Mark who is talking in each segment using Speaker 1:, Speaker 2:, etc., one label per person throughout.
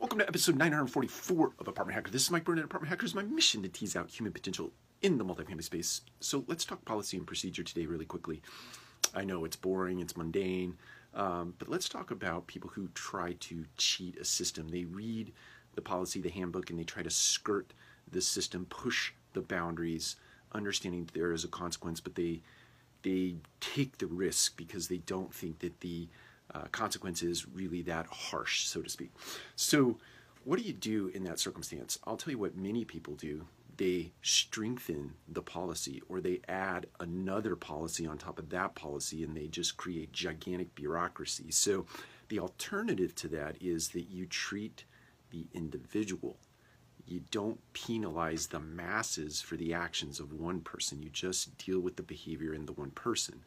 Speaker 1: Welcome to episode 944 of Apartment Hacker. This is Mike Brewer, Apartment Hacker. It's my mission to tease out human potential in the multifamily space. So let's talk policy and procedure today really quickly. I know it's boring, it's mundane, um, but let's talk about people who try to cheat a system. They read the policy, the handbook, and they try to skirt the system, push the boundaries, understanding that there is a consequence, but they they take the risk because they don't think that the uh, consequence really that harsh, so to speak. So, what do you do in that circumstance? I'll tell you what many people do. They strengthen the policy or they add another policy on top of that policy and they just create gigantic bureaucracy. So, the alternative to that is that you treat the individual. You don't penalize the masses for the actions of one person. You just deal with the behavior in the one person,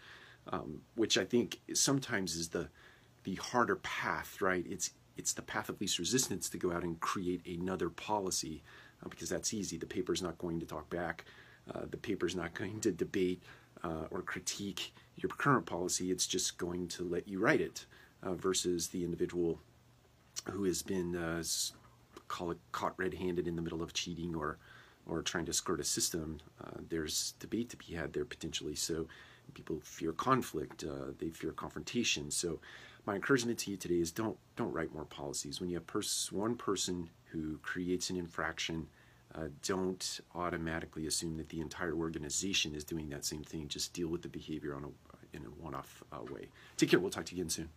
Speaker 1: um, which I think sometimes is the the harder path, right? It's it's the path of least resistance to go out and create another policy uh, because that's easy. The paper's not going to talk back. Uh, the paper's not going to debate uh, or critique your current policy. It's just going to let you write it uh, versus the individual who has been uh, call it caught red-handed in the middle of cheating or or trying to skirt a system. Uh, there's debate to be had there potentially. So people fear conflict. they fear confrontation. So my encouragement to you today is don't don't write more policies. When you have pers- one person who creates an infraction, uh, don't automatically assume that the entire organization is doing that same thing. Just deal with the behavior on a, in a one-off uh, way. Take care. We'll talk to you again soon.